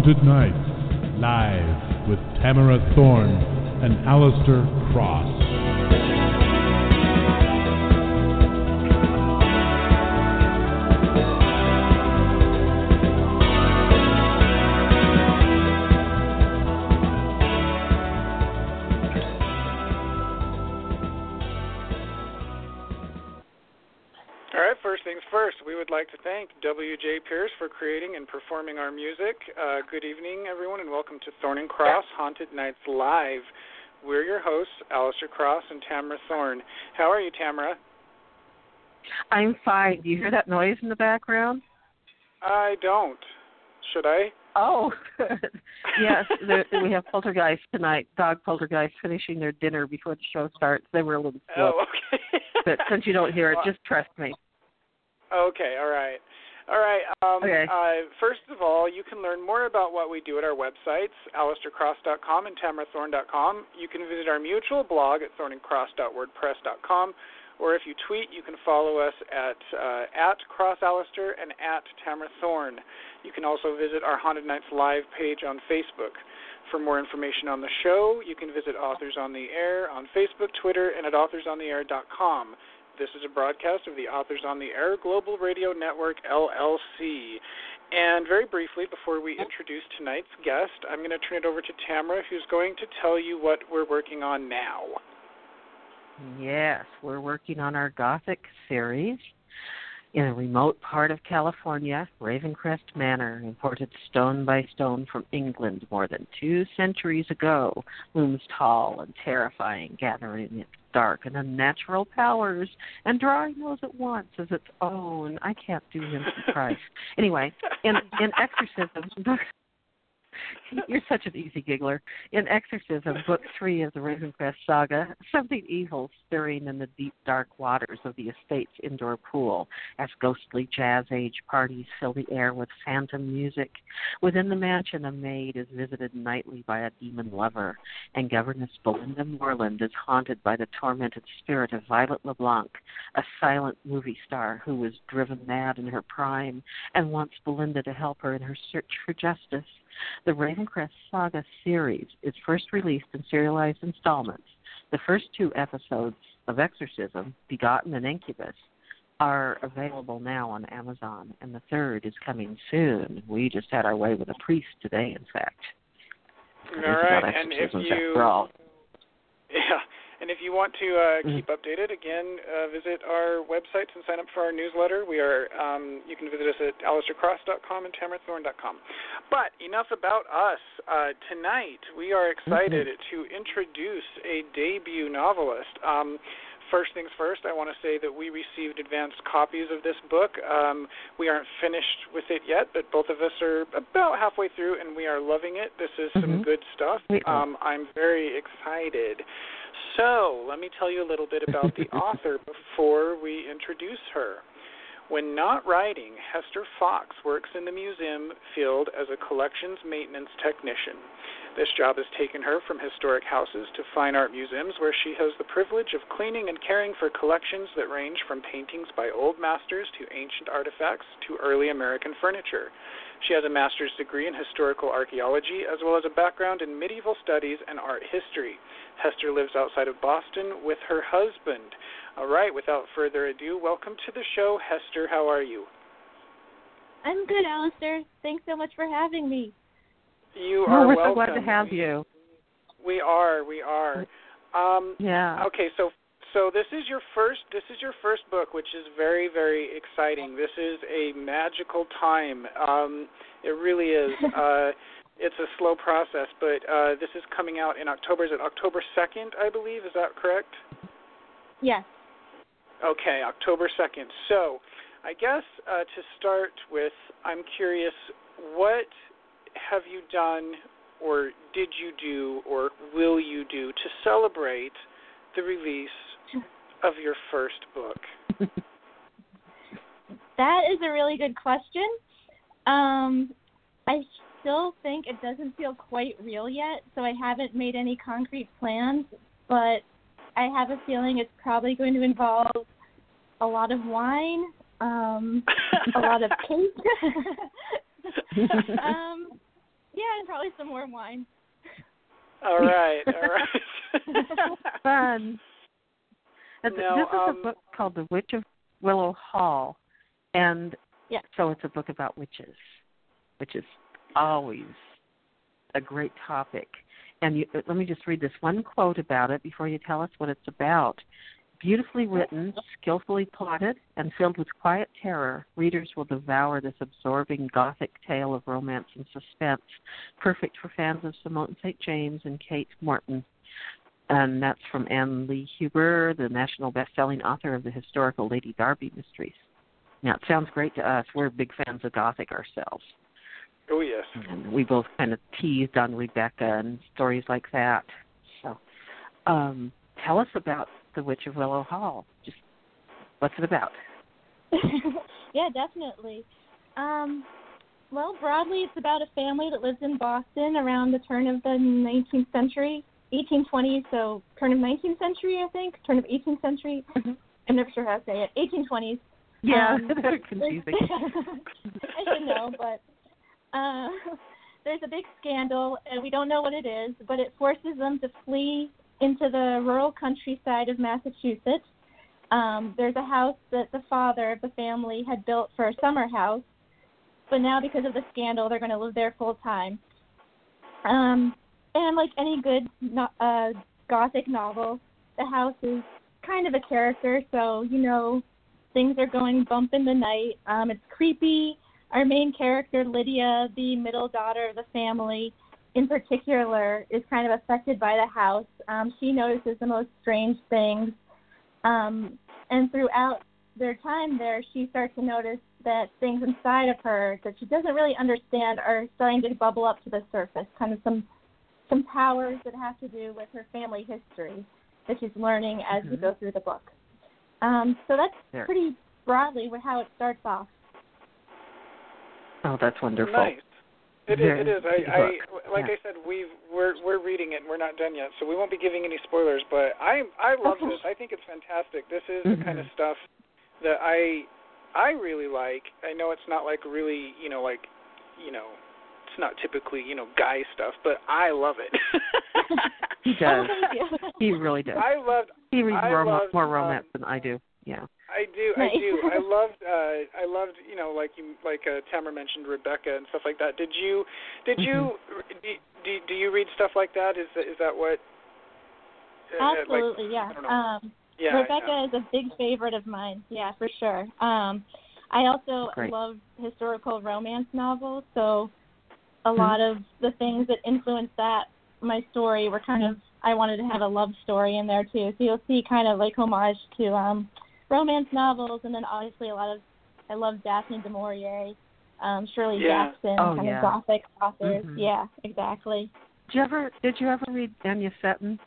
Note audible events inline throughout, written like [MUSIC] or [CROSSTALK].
Haunted Nights, live with Tamara Thorne and Alistair thank W.J. Pierce for creating and performing our music. Uh, good evening, everyone, and welcome to Thorne and Cross Haunted Nights Live. We're your hosts, Alistair Cross and Tamara Thorne. How are you, Tamara? I'm fine. Do you hear that noise in the background? I don't. Should I? Oh, yes, there, we have poltergeist tonight. Dog poltergeist finishing their dinner before the show starts. They were a little slow, Oh, okay. but since you don't hear it, just trust me. Okay, all right. All right. Um, Okay. uh, first of all, you can learn more about what we do at our websites, alistaircross.com and tamarathorne.com. You can visit our mutual blog at thornandcross.wordpress.com, or if you tweet, you can follow us at uh, at crossalistair and at tamarathorn. You can also visit our Haunted Nights live page on Facebook. For more information on the show, you can visit Authors on the Air on Facebook, Twitter, and at authorsontheair.com. This is a broadcast of the Authors on the Air Global Radio Network, LLC. And very briefly, before we introduce tonight's guest, I'm going to turn it over to Tamara, who's going to tell you what we're working on now. Yes, we're working on our Gothic series in a remote part of California. Ravencrest Manor, imported stone by stone from England more than two centuries ago, looms tall and terrifying, gathering its dark and unnatural powers and drawing those at once as its own. I can't do him [LAUGHS] for Christ. Anyway, in in Exorcism, [LAUGHS] you're such an easy giggler. In Exorcism, Book Three of the Ravencrest saga, something evil stirring in the deep, dark waters of the estate's indoor pool as ghostly jazz age parties fill the air with phantom music. Within the mansion, a maid is visited nightly by a demon lover, and Governess Belinda Moreland is haunted by the tormented spirit of Violet LeBlanc, a silent movie star who was driven mad in her prime and wants Belinda to help her in her search for justice. The Ravencrest Saga series is first released in serialized installments. The first two episodes of Exorcism, Begotten and Incubus, are available now on Amazon, and the third is coming soon. We just had our way with a priest today, in fact. All right, and if you after all. [LAUGHS] Yeah, and if you want to uh, Mhm. keep updated, again, uh, visit our websites and sign up for our newsletter. We are um, you can visit us at alistaircross.com and tamarathorne.com. But enough about us. Uh, tonight we are excited to introduce a debut novelist. Um, First things first, I want to say that we received advanced copies of this book. Um, we aren't finished with it yet, but both of us are about halfway through, and we are loving it. This is some Mhm. good stuff. Um, I'm very excited. So, let me tell you a little bit about the [LAUGHS] author before we introduce her. When not writing, Hester Fox works in the museum field as a collections maintenance technician. This job has taken her from historic houses to fine art museums, where she has the privilege of cleaning and caring for collections that range from paintings by old masters to ancient artifacts to early American furniture. She has a master's degree in historical archaeology, as well as a background in medieval studies and art history. Hester lives outside of Boston with her husband. All right, without further ado, welcome to the show, Hester. How are you? I'm good, Alistair. Thanks so much for having me. You Oh, are we're welcome. so glad to have you. We are, we are. Um, Yeah. okay, so so this is your first this is your first book, which is very very exciting. This is a magical time. Um, it really is. [LAUGHS] uh, it's a slow process, but uh, this is coming out in October. Is it October second? I believe. Is that correct? Yes. Okay, October 2nd. So, I guess uh, to start with, I'm curious what have you done, or did you do, or will you do to celebrate the release of your first book? [LAUGHS] That is a really good question. Um, I still think it doesn't feel quite real yet, so I haven't made any concrete plans, but I have a feeling it's probably going to involve a lot of wine, um, a lot of [LAUGHS] cake. [LAUGHS] um, Yeah, and probably some more wine. All right, all right. [LAUGHS] Fun. And Now, this is um, a book called The Witch of Willow Hall, and Yeah. so it's a book about witches, which is always a great topic. And you, let me just read this one quote about it before you tell us what it's about. Beautifully written, skillfully plotted, and filled with quiet terror, readers will devour this absorbing Gothic tale of romance and suspense, perfect for fans of Simone St. James and Kate Morton. And that's from Anna Lee Huber, the national best-selling author of the historical Lady Darby mysteries. Now, it sounds great to us. We're big fans of Gothic ourselves. oh yes. And we both kind of teased on Rebecca and stories like that. So, um, tell us about The Witch of Willow Hall. Just what's it about? [LAUGHS] yeah, definitely. Um, well, broadly, it's about a family that lives in Boston around the turn of the 19th century, 1820s, so turn of 19th century, I think, turn of 18th century. I'm never sure how to say it. 1820s. Yeah, Um, [LAUGHS] they're confusing. [LAUGHS] I should know, but uh, there's a big scandal, and we don't know what it is, but it forces them to flee into the rural countryside of Massachusetts. Um, there's a house that the father of the family had built for a summer house, but now because of the scandal, they're going to live there full time. Um, and like any good no- uh, gothic novel, the house is kind of a character, so you know things are going bump in the night. Um, it's creepy. Our main character, Lydia, the middle daughter of the family, in particular, is kind of affected by the house. Um, she notices the most strange things. Um, and throughout their time there, she starts to notice that things inside of her that she doesn't really understand are starting to bubble up to the surface, kind of some some powers that have to do with her family history that she's learning as we Mhm. go through the book. Um, so that's There. pretty broadly how it starts off. Oh, that's wonderful. Nice. It is. Very It is. I, I like Yeah. I said, we've we're we're reading it. and We're not done yet, so we won't be giving any spoilers. But I I love this. I think it's fantastic. This is the kind of Mhm. stuff that I I really like. I know it's not like really you know like you know it's not typically you know guy stuff, but I love it. [LAUGHS] He [LAUGHS] does. [LAUGHS] Thank you. He really does. I loved he reads I more, loved, more um, romance than I do. Yeah. I do, Nice. I do. I [LAUGHS] loved, uh, I loved, you know, like you, like uh, Tamara mentioned Rebecca and stuff like that. Did you, did you, Mm-hmm. do, do, do you read stuff like that? Is that, is that what? uh, like- Absolutely, yeah. I don't know. Um, yeah. Rebecca yeah. is a big favorite of mine. Yeah, for sure. Um, I also Great. love historical romance novels, so a Mhm. lot of the things that influenced that my story were kind of I wanted to have a love story in there too. So you'll see kind of like homage to um romance novels and then obviously a lot of I love Daphne du Maurier, um, Shirley Yeah. Jackson, Oh, kind yeah. of gothic authors. Mhm. Yeah, exactly. Did you ever did you ever read Anya Seton?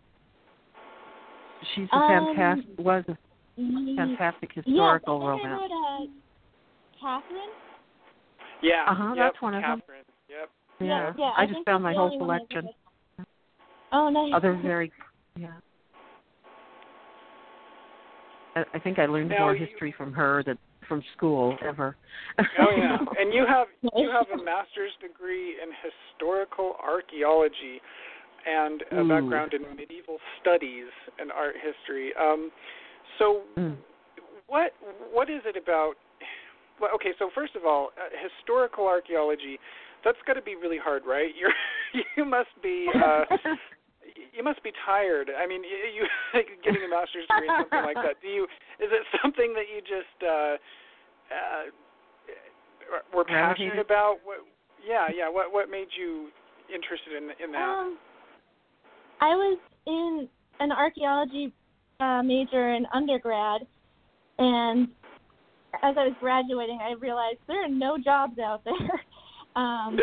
She's a Um, fantastic was a fantastic yes, historical I think romance. I wrote uh, Katherine. Yeah. Uh-huh, yep, that's one of them. Katherine. Yep. Yeah, yeah. I, I just found my whole only collection. Oh, nice. Other [LAUGHS] very yeah. I, think I learned Now more you- history from her than from school ever. Oh yeah. [LAUGHS] And you have you have a master's degree in historical archaeology and a Ooh. background in medieval studies and art history. Um, so Mm. what what is it about well, okay so first of all uh, historical archaeology that's got to be really hard right [LAUGHS] you're you must be uh you must be tired. I mean you, you [LAUGHS] like getting a master's degree in something like that. Do you is it something that you just uh uh were passionate Gravitated? about? What yeah yeah. What what made you interested in in that? Um, I was in an archaeology uh, major in undergrad, and as I was graduating, I realized there are no jobs out there. [LAUGHS] um,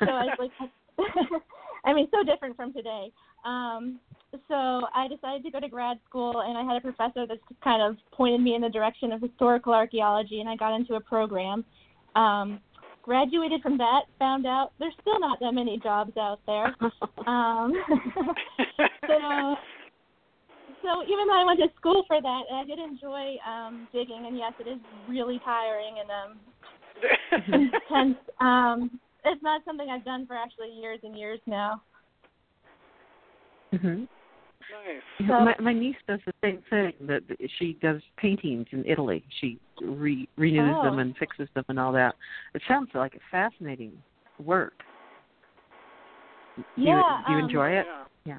so I was like, I mean, so different from today. Um, so I decided to go to grad school, and I had a professor that just kind of pointed me in the direction of historical archaeology, and I got into a program. Um, graduated from that, found out there's still not that many jobs out there. Um, [LAUGHS] so, so even though I went to school for that, I did enjoy um, digging, and yes, it is really tiring and um, [LAUGHS] intense. Um, it's not something I've done for actually years and years now. hmm Nice. So- my, my niece does the same thing. That that she does paintings in Italy. She re, renews them Oh. and fixes them and all that. It sounds like a fascinating work. Do you, Yeah, do you um, enjoy it? Yeah.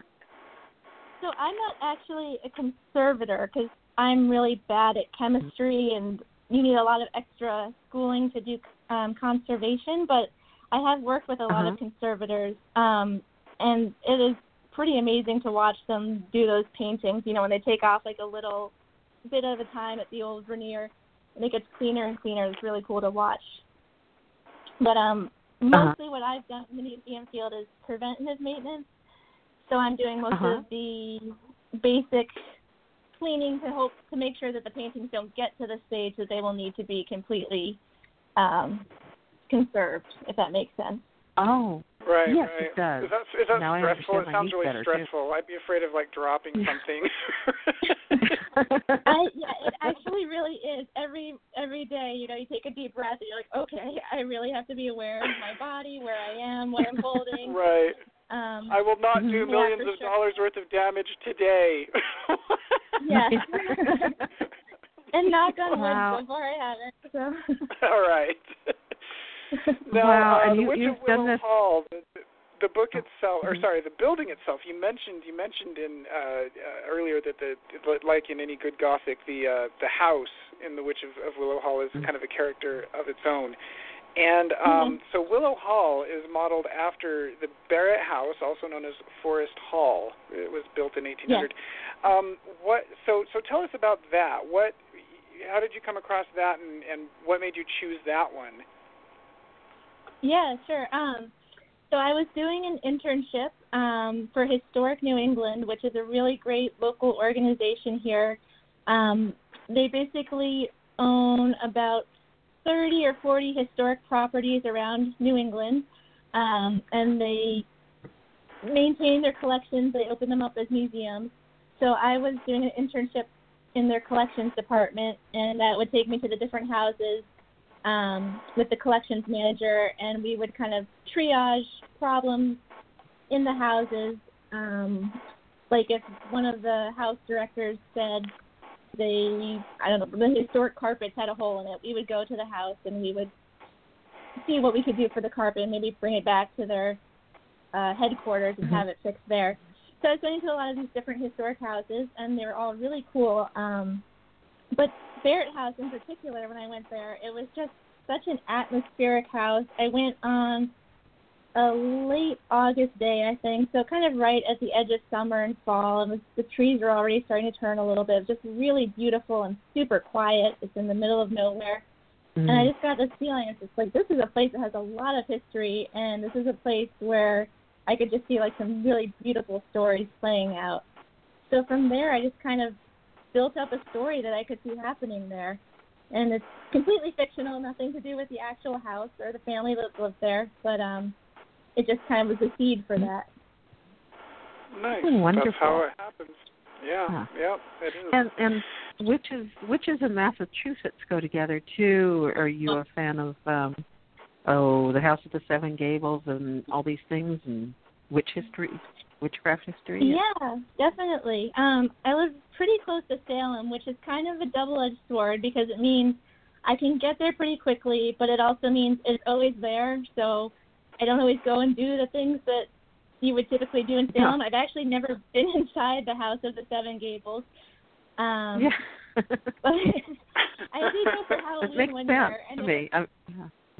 So I'm not actually a conservator because I'm really bad at chemistry, and you need a lot of extra schooling to do um, conservation. But I have worked with a lot of Uh-huh. conservators, um, and it is pretty amazing to watch them do those paintings. You know, when they take off like a little bit at a time at the old veneer, and it gets cleaner and cleaner. It's really cool to watch. But um, mostly what I've done in the museum field is preventative maintenance. So I'm doing most Uh-huh. of the basic cleaning to hope to make sure that the paintings don't get to the stage that they will need to be completely um, conserved, if that makes sense. Oh, Right. Yes, right. it does. Is that is that Now I stressful? It understand my sounds really better, too. I'd be afraid of like dropping [LAUGHS] something. I yeah, [LAUGHS] it actually really is. Every every day, you know, you take a deep breath and you're like, okay, I really have to be aware of my body, where I am, what I'm holding. right. Um, I will not do Mhm. Yeah, millions of sure. dollars worth of damage today. [LAUGHS] Yes. and knock on wood Wow. so far I haven't. So All right. Now, Wow, uh, and the you- Witch you've of done Willow this- Hall, the, the, book itself, or Mhm. sorry, the building itself. You mentioned you mentioned in uh, uh, earlier that the like in any good Gothic, the uh, the house in the Witch of, of Willow Hall is Mhm. kind of a character of its own. And um, so Willow Hall is modeled after the Barrett House, also known as Forest Hall. It was built in 1800. Um, what? So so tell us about that. What? How did you come across that, and, and what made you choose that one? Yeah, sure. Um, so I was doing an internship um, for Historic New England, which is a really great local organization here. Um, they basically own about 30 or 40 historic properties around New England, um, and they maintain their collections. They open them up as museums. So I was doing an internship in their collections department, and that would take me to the different houses um, with the collections manager, and we would kind of triage problems in the houses. Um, like if one of the house directors said they, I don't know, the historic carpets had a hole in it, we would go to the house and we would see what we could do for the carpet and maybe bring it back to their uh, headquarters and Mhm. have it fixed there. So I was going to a lot of these different historic houses, and they were all really cool. Um, but Barrett House in particular, when I went there, it was just such an atmospheric house. I went on a late August day, I think, so kind of right at the edge of summer and fall, and the trees were already starting to turn a little bit. Just really beautiful and super quiet. It's in the middle of nowhere, and I mm. just got this feeling. It's just like this is a place that has a lot of history, and this is a place where I could just see like some really beautiful stories playing out. So from there, I just kind of built up a story that I could see happening there. And it's completely fictional, nothing to do with the actual house or the family that lived there, but um it just kind of was a seed for that. Nice. Wonderful. That's how it happens. Yeah. Huh. Yep. It is. And and witches witches in Massachusetts go together too. Are you a fan of um oh the House of the Seven Gables and all these things and witch history, witchcraft history? Yeah, definitely. Um, I live pretty close to Salem, which is kind of a double-edged sword because it means I can get there pretty quickly, but it also means it's always there. So I don't always go and do the things that you would typically do in Yeah. Salem. I've actually never [LAUGHS] been inside the House of the Seven Gables. Um, yeah. [LAUGHS] but I did go for [LAUGHS] it Halloween makes one sense year, and to me. Yeah.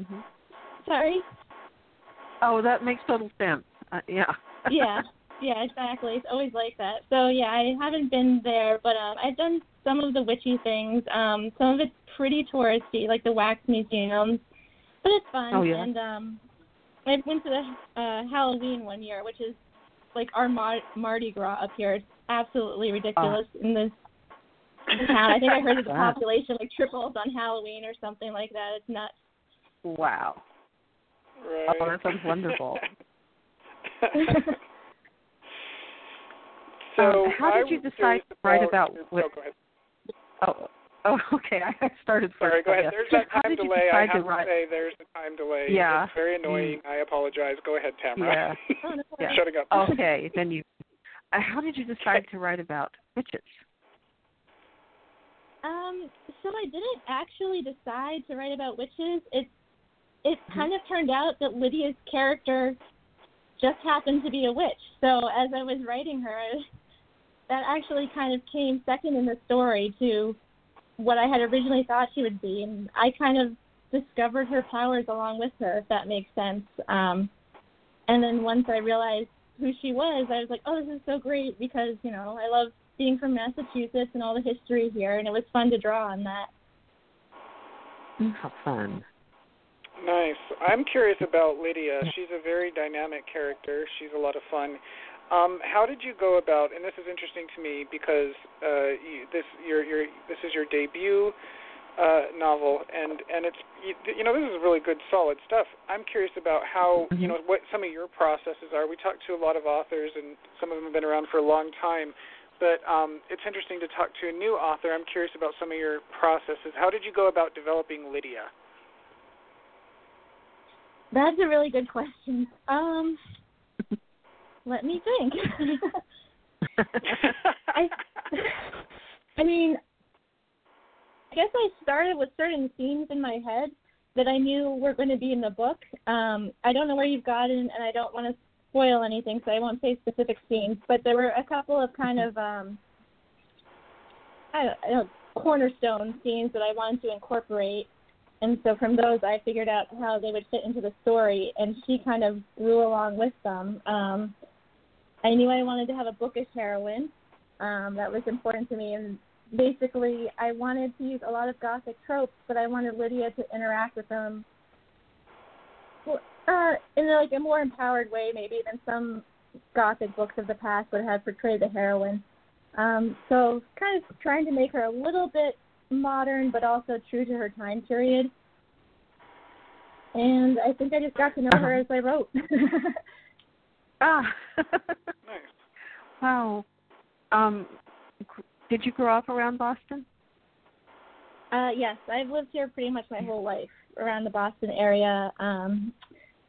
hmm sorry. Oh, that makes total sense. Uh, yeah. yeah, yeah, exactly. It's always like that. So yeah, I haven't been there, but um, I've done some of the witchy things. Um, some of it's pretty touristy, like the wax museums, but it's fun. Oh, yeah. And um, I went to the uh, Halloween one year, which is like our Mar- Mardi Gras up here. It's absolutely ridiculous in this in town. I think I heard that [LAUGHS] the population like triples on Halloween or something like that. It's nuts. Wow. right. Oh, that sounds wonderful. [LAUGHS] so Um, how did I you decide to write about oh, wi- go ahead. Oh, Oh, [LAUGHS] okay. I started first. Sorry, go ahead. There's that [LAUGHS] time did you delay. I have to write- say there's a time delay. Yeah. It's very annoying. I apologize. Go ahead, Tamara. Yeah. [LAUGHS] Oh, no Yeah. Shutting up. Okay, then you. Uh, how did you decide to write about witches? Um, so I didn't actually decide to write about witches. It it kind of turned out that Lydia's character just happened to be a witch. So as I was writing her, that actually kind of came second in the story to what I had originally thought she would be, and I kind of discovered her powers along with her, if that makes sense. Um, and then once I realized who she was, I was like, oh, this is so great because you know I love being from Massachusetts and all the history here, and it was fun to draw on that. How fun. Nice. I'm curious about Lydia. She's a very dynamic character. She's a lot of fun. Um, how did you go about? And this is interesting to me because uh, you, this your your this is your debut uh, novel, and and it's you, you know this is really good, solid stuff. I'm curious about how you know what some of your processes are. We talked to a lot of authors, and some of them have been around for a long time. But um, it's interesting to talk to a new author. I'm curious about some of your processes. How did you go about developing Lydia? That's a really good question. Um, let me think. [LAUGHS] I, I mean, I guess I started with certain themes in my head that I knew were going to be in the book. Um, I don't know where you've gotten, and I don't want to spoil anything, so I won't say specific scenes. But there were a couple of kind of um, I don't, I don't cornerstone scenes that I wanted to incorporate, and so from those I figured out how they would fit into the story, and she kind of grew along with them. Um, I knew I wanted to have a bookish heroine. Um, that was important to me, and basically I wanted to use a lot of gothic tropes, but I wanted Lydia to interact with them uh, in like a more empowered way, maybe than some gothic books of the past would have portrayed the heroine. Um, so kind of trying to make her a little bit modern, but also true to her time period. And I think I just got to know her as I wrote. [LAUGHS] ah. Nice. wow. Um, did you grow up around Boston? Uh, yes, I've lived here pretty much my whole life around the Boston area. Um,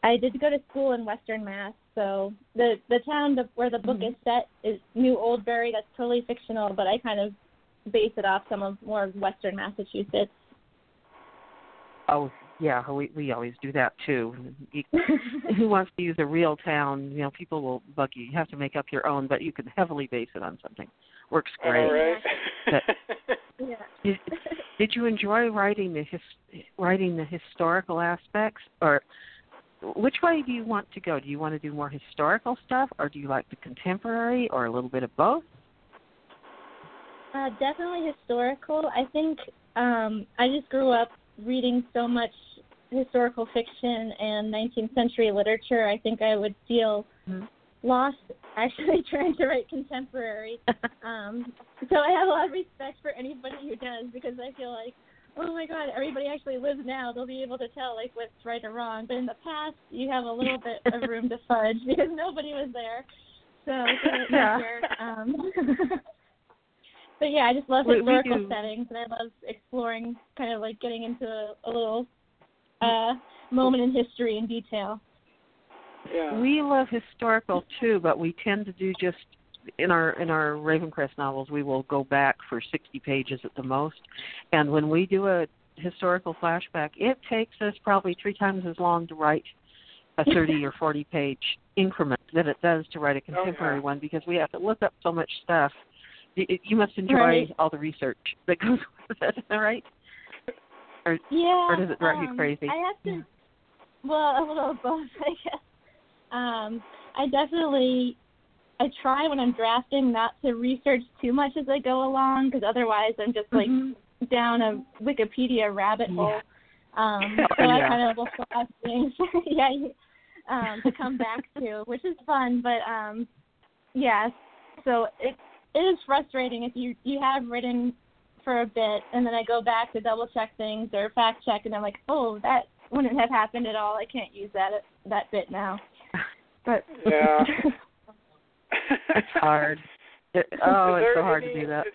I did go to school in Western Mass, so the the town that, where the book Mhm. is set is New Oldbury. That's totally fictional, but I kind of base it off some of more of Western Massachusetts. Oh, yeah. We we always do that too. [LAUGHS] Who wants to use a real town? You know, people will bug you. You have to make up your own, but you can heavily base it on something. Works great. All right. [LAUGHS] yeah. Did, did you enjoy writing the his, writing the historical aspects, or which way do you want to go? Do you want to do more historical stuff, or do you like the contemporary, or a little bit of both? Uh, definitely historical. I think um, I just grew up reading so much historical fiction and 19th century literature. I think I would feel Mhm. lost actually [LAUGHS] trying to write contemporary. [LAUGHS] Um, so I have a lot of respect for anybody who does because I feel like, oh my God, everybody actually lives now. They'll be able to tell like what's right or wrong. But in the past, you have a little bit of room to fudge [LAUGHS] because nobody was there. So bit Yeah. Um, but yeah, I just love We- we historical do. settings, and I love exploring, kind of like getting into a, a little uh, moment in history in detail. yeah. We love historical too, but we tend to do just in our in our Ravencrest novels. We will go back for sixty pages at the most, and when we do a historical flashback, it takes us probably three times as long to write a [LAUGHS] thirty or forty page increment than it does to write a contemporary yeah. one because we have to look up so much stuff. You, you must enjoy Right. all the research that goes [LAUGHS] with it, right? Or Yeah. Or does it drive you um, crazy? I have to. Well, a little of both, [LAUGHS] I guess. Um, I definitely. I try when I'm drafting not to research too much as I go along, because otherwise I'm just like Mhm. down a Wikipedia rabbit Yeah. hole. Um, [LAUGHS] Oh, so I kind of will have things, yeah, um, to come back to, which is fun. But um, yeah, so it it is frustrating if you you have written for a bit and then I go back to double check things or fact check and I'm like, oh, that wouldn't have happened at all. I can't use that that bit now. But Yeah. [LAUGHS] It's hard. It, [LAUGHS] oh, it's so hard any- to do that.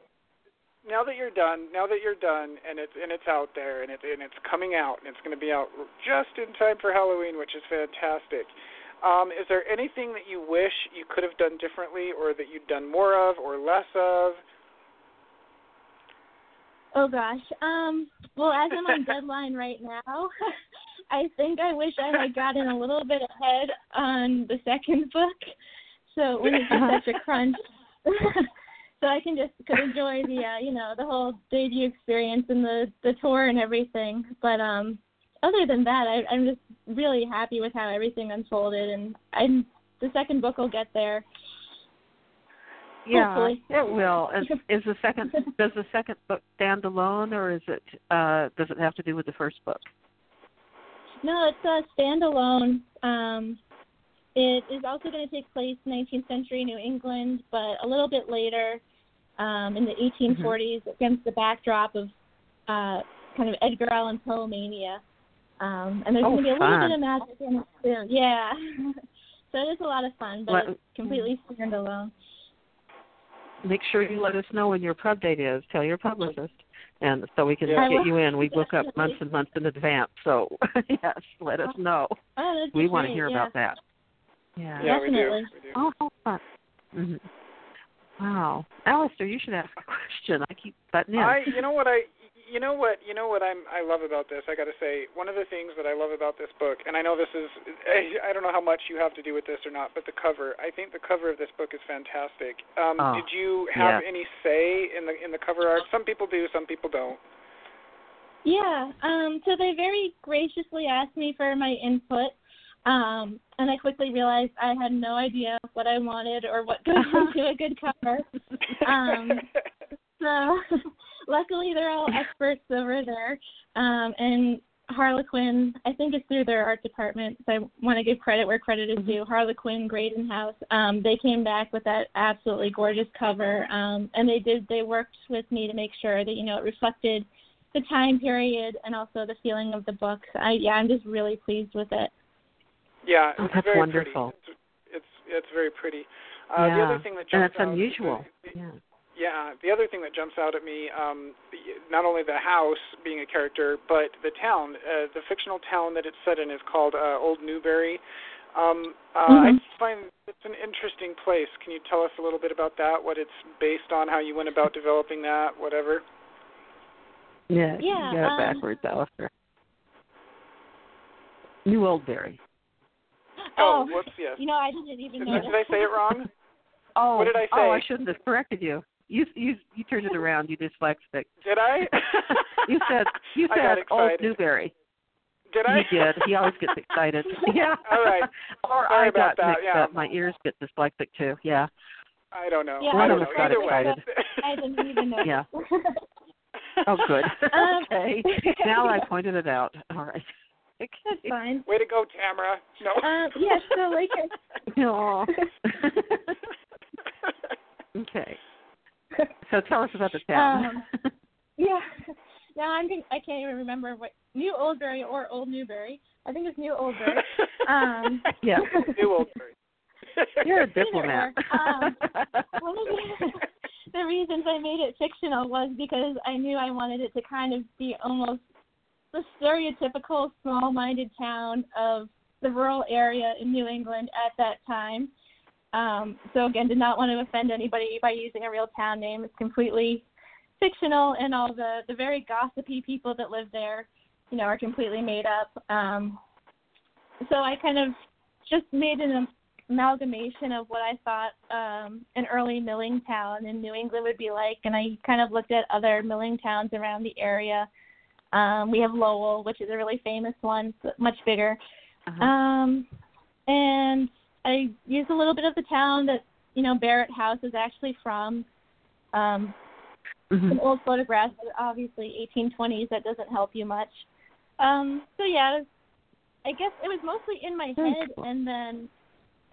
now that you're done, now that you're done, and it's and it's out there, and it's and it's coming out, and it's going to be out just in time for Halloween, which is fantastic. Um, is there anything that you wish you could have done differently, or that you'd done more of, or less of? Oh gosh. Um. Well, as I'm on [LAUGHS] deadline right now, [LAUGHS] I think I wish I had gotten a little bit ahead on the second book, so when it's such a crunch. [LAUGHS] so I can just could enjoy the uh, you know the whole debut experience and the the tour and everything. But um, other than that, I, I'm just really happy with how everything unfolded, and I'm the second book will get there. Yeah, Hopefully. it will. Is, [LAUGHS] is the second does the second book stand alone, or is it uh, does it have to do with the first book? No, it's a standalone. Um, it is also going to take place 19th century New England, but a little bit later, um, in the 1840s, against the backdrop of uh, kind of Edgar Allan Poe mania. Um, and there's Oh, going to be a fun. little bit of magic in it too. Yeah. [LAUGHS] so it is a lot of fun, but Let- it's completely standalone. Make sure you let us know when your pub date is. Tell your publicist, and so we can Yeah. Get you in. We [LAUGHS] book up months and months in advance. So [LAUGHS] yes, let us know. Oh, that'd We want to hear yeah. about that. Yeah. Yeah, we do. Definitely. We do. Oh, how fun. hmm Wow, Alistair, you should ask a question. I keep butting in. I, you know what I, you know what, you know what I'm, I love about this. I got to say, one of the things that I love about this book, and I know this is, [LAUGHS] I don't know how much you have to do with this or not, but the cover. I think the cover of this book is fantastic. Um, Oh, did you have yeah. any say in the in the cover art? Some people do, some people don't. Yeah, um, so they very graciously asked me for my input, um, and I quickly realized I had no idea what I wanted or what [LAUGHS] goes into a good cover. Um, [LAUGHS] so luckily they're all experts over there, um, and Harlequin, I think it's through their art department, so I want to give credit where credit is due. Harlequin Graydon House, um, they came back with that absolutely gorgeous cover, um, and they did they worked with me to make sure that you know it reflected the time period and also the feeling of the book. I yeah, I'm just really pleased with it. yeah, Oh, it's that's very wonderful. pretty. It's, it's it's very pretty. Uh, The yeah, other thing that and jumps it's out, unusual. the- Yeah. Yeah, the other thing that jumps out at me, um, not only the house being a character, but the town, uh, the fictional town that it's set in is called uh, Old Newbury. Um, uh, I Mhm. find it's an interesting place. Can you tell us a little bit about that? What it's based on, how you went about developing that, whatever. Yeah, Yeah, you got it um, backwards, Alistair. New Oldbury. Oh, whoops, yes. You know, I didn't even Did, know. did I say it wrong? Oh, What did I say? Oh, I shouldn't have corrected you. You you you turned it around. You dyslexic. Did I? You said you [LAUGHS] said Old Newberry. Did I? You did. He always gets [LAUGHS] excited. [LAUGHS] Yeah. All right. Or Sorry I got mixed yeah. up. My ears get dyslexic too. Yeah. I don't know. Yeah, I I don't was know. got Either way. excited. I didn't even know. Yeah. Oh, good. Um, okay. Now I pointed it out. All right. That's fine. Way to go, Tamara. No. Um, yeah, so like I Aw. okay. So tell us about the town. Um, Yeah. Now I'm gonna, I can't even remember what New Oldbury or Old Newbury. I think it's New Oldbury. Um, [LAUGHS] yeah. New Oldbury. [LAUGHS] You're a Either diplomat. or. one of the, [LAUGHS] the reasons I made it fictional was because I knew I wanted it to kind of be almost the stereotypical small-minded town of the rural area in New England at that time. Um, so again, did not want to offend anybody by using a real town name. It's completely fictional, and all the the very gossipy people that live there, you know, are completely made up. Um, so I kind of just made an amalgamation of what I thought um, an early milling town in New England would be like, and I kind of looked at other milling towns around the area. Um, we have Lowell, which is a really famous one, but much bigger. Uh-huh. Um, and I used a little bit of the town that you know Barrett House is actually from. Um, Mhm. some old photographs, but obviously 1820s. That doesn't help you much. Um, so yeah, was, I guess it was mostly in my Very head, cool. and then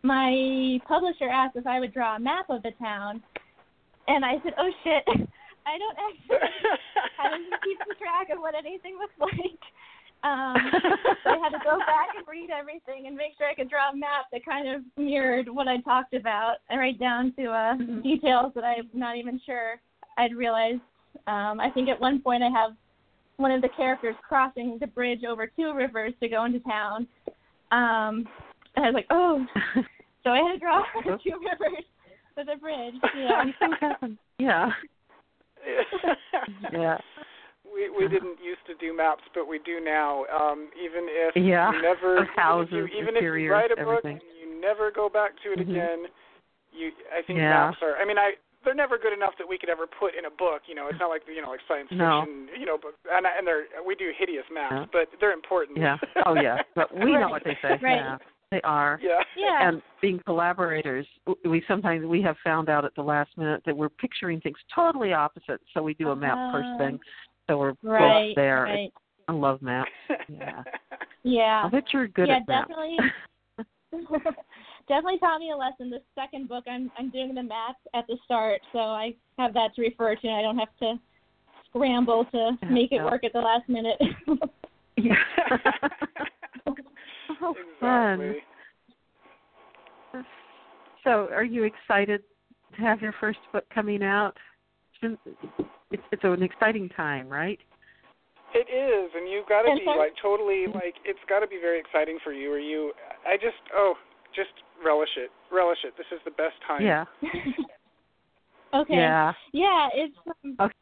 my publisher asked if I would draw a map of the town, and I said, "Oh shit, [LAUGHS] I don't actually I didn't keep track of what anything looks like." Um, so I had to go [LAUGHS] back and read everything and make sure I could draw a map that kind of mirrored what I talked about, and right down to uh, Mhm. details that I'm not even sure I'd realized Um, I think at one point I have one of the characters crossing the bridge over two rivers to go into town. Um, and I was like, oh. [LAUGHS] so I had to draw two rivers with a bridge. Yeah. [LAUGHS] yeah. yeah. We we didn't used to do maps, but we do now. Um, even if yeah. you never, houses, even if you, even if you write a book everything. and you never go back to it Mhm. again, you I think Yeah. maps are. I mean, I they're never good enough that we could ever put in a book. You know, it's not like you know like science No. fiction. You know, but and and they're we do hideous maps, Yeah. but they're important. Yeah. Oh yeah. But we know what they [LAUGHS] say. Right. Yeah. They are. yeah. Yeah. And being collaborators, we sometimes we have found out at the last minute that we're picturing things totally opposite. So we do a map first Uh-huh. thing. So we're right. both there. Right. I love maps. Yeah. [LAUGHS] Yeah. I bet you're good yeah, at maps. definitely. [LAUGHS] definitely taught me a lesson. The second book, I'm I'm doing the math at the start, so I have that to refer to, and I don't have to scramble to Yeah, make it yeah. work at the last minute. Yeah. [LAUGHS] oh, fun. So, are you excited to have your first book coming out? It's it's, it's an exciting time, right? It is, and you've got to be like totally like it's got to be very exciting for you. Or you, I just oh, just relish it, relish it. This is the best time. Yeah. [LAUGHS] okay. Yeah. Yeah, it's um, Okay.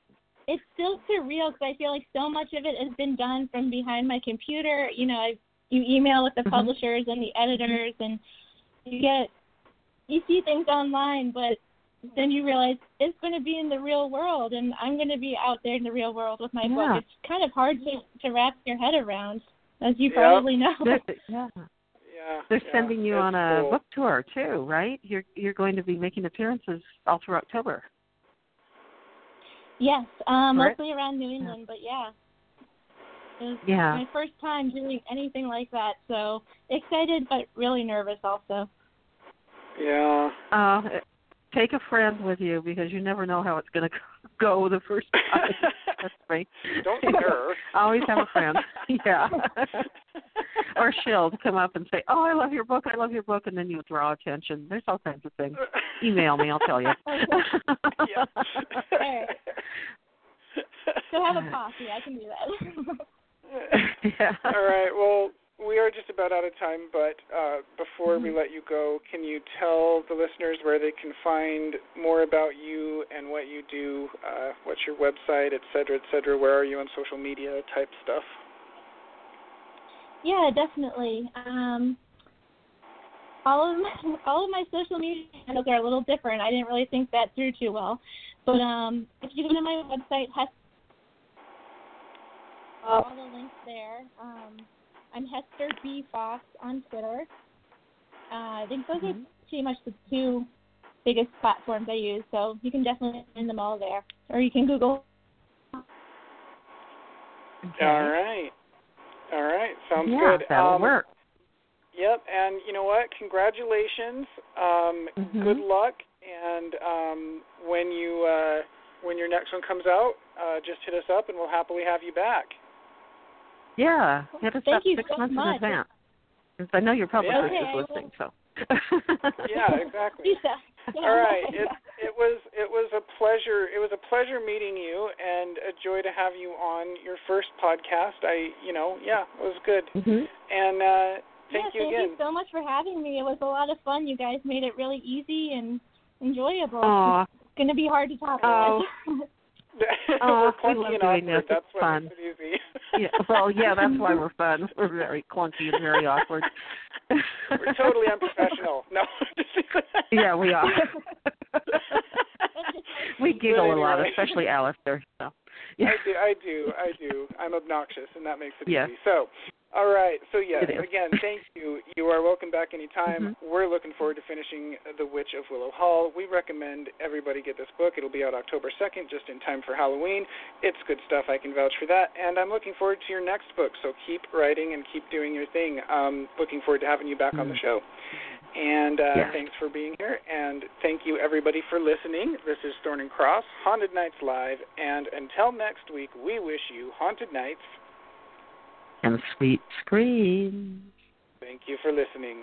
it's still surreal because I feel like so much of it has been done from behind my computer. You know, I you email with the Mhm. publishers and the editors, and you get you see things online, but then you realize it's going to be in the real world, and I'm going to be out there in the real world with my Yeah. book. It's kind of hard to to wrap your head around, as you Yep. probably know. [LAUGHS] They're, yeah. Yeah. They're yeah, sending you on a cool. book tour too, right? You're you're going to be making appearances all through October. Yes, um, Correct? mostly around New England, but yeah. It was Yeah. my first time doing anything like that, so excited but really nervous also. Yeah. Uh, take a friend with you because you never know how it's going [LAUGHS] to go the first time. [LAUGHS] That's right. Don't scare. [LAUGHS] Always have a friend. yeah. or she'll come up and say, "Oh, I love your book. I love your book," and then you draw attention. There's all kinds of things. Email me. I'll tell you. yeah. Alright. So have a coffee. I can do that. yeah. All right. Well, we are just about out of time, but uh, before Mm-hmm. we let you go, can you tell the listeners where they can find more about you and what you do? Uh, what's your website, et cetera, et cetera? Where are you on social media type stuff? Yeah, definitely. Um, all of my, [LAUGHS] all of my social media handles are a little different. I didn't really think that through too well, but um, if you go to my website, has all the links there. Um, I'm Hester B Fox on Twitter. Uh, I think those Mhm. are pretty much the two biggest platforms I use, so you can definitely find them all there, or you can Google. Okay. All right. All right. Sounds yeah, good. that'll um, work. Yep. And you know what? Congratulations. Um, Mhm. Good luck. And um, when you uh, when your next one comes out, uh, just hit us up, and we'll happily have you back. Yeah, hit us Thank up six so months much. in advance. I know your publisher Okay, I is listening, so. Yeah, exactly. [LAUGHS] Yeah. All right. It it was it was a pleasure. It was a pleasure meeting you, and a joy to have you on your first podcast. I, you know, yeah, it was good. Mhm. And uh, thank yeah, you again. Thank you so much for having me. It was a lot of fun. You guys made it really easy and enjoyable. Aw, It's going to be hard to talk Oh. [LAUGHS] [LAUGHS] Oh, we love doing awkward. this. That's It's fun. [LAUGHS] it yeah. Well, yeah, [LAUGHS] that's why we're fun. We're very clunky and very awkward. We're totally unprofessional. No. yeah, we are. we giggle a lot, especially Alistair. So. Yeah. I [LAUGHS] do, I do, I do. I'm obnoxious, and that makes it Yes. easy. So, all right. So yes, again, [LAUGHS] thank you. You are welcome back anytime. Mhm. We're looking forward to finishing The Witch of Willow Hall. We recommend everybody get this book. It'll be out October 2nd, just in time for Halloween. It's good stuff. I can vouch for that. And I'm looking forward to your next book. So keep writing and keep doing your thing. Um, looking forward to having you back on the Mhm. show. And uh, thanks for being here. And thank you, everybody, for listening. This is Thorne and Cross, Haunted Nights Live. And until next week, we wish you haunted nights. And sweet screams. Thank you for listening.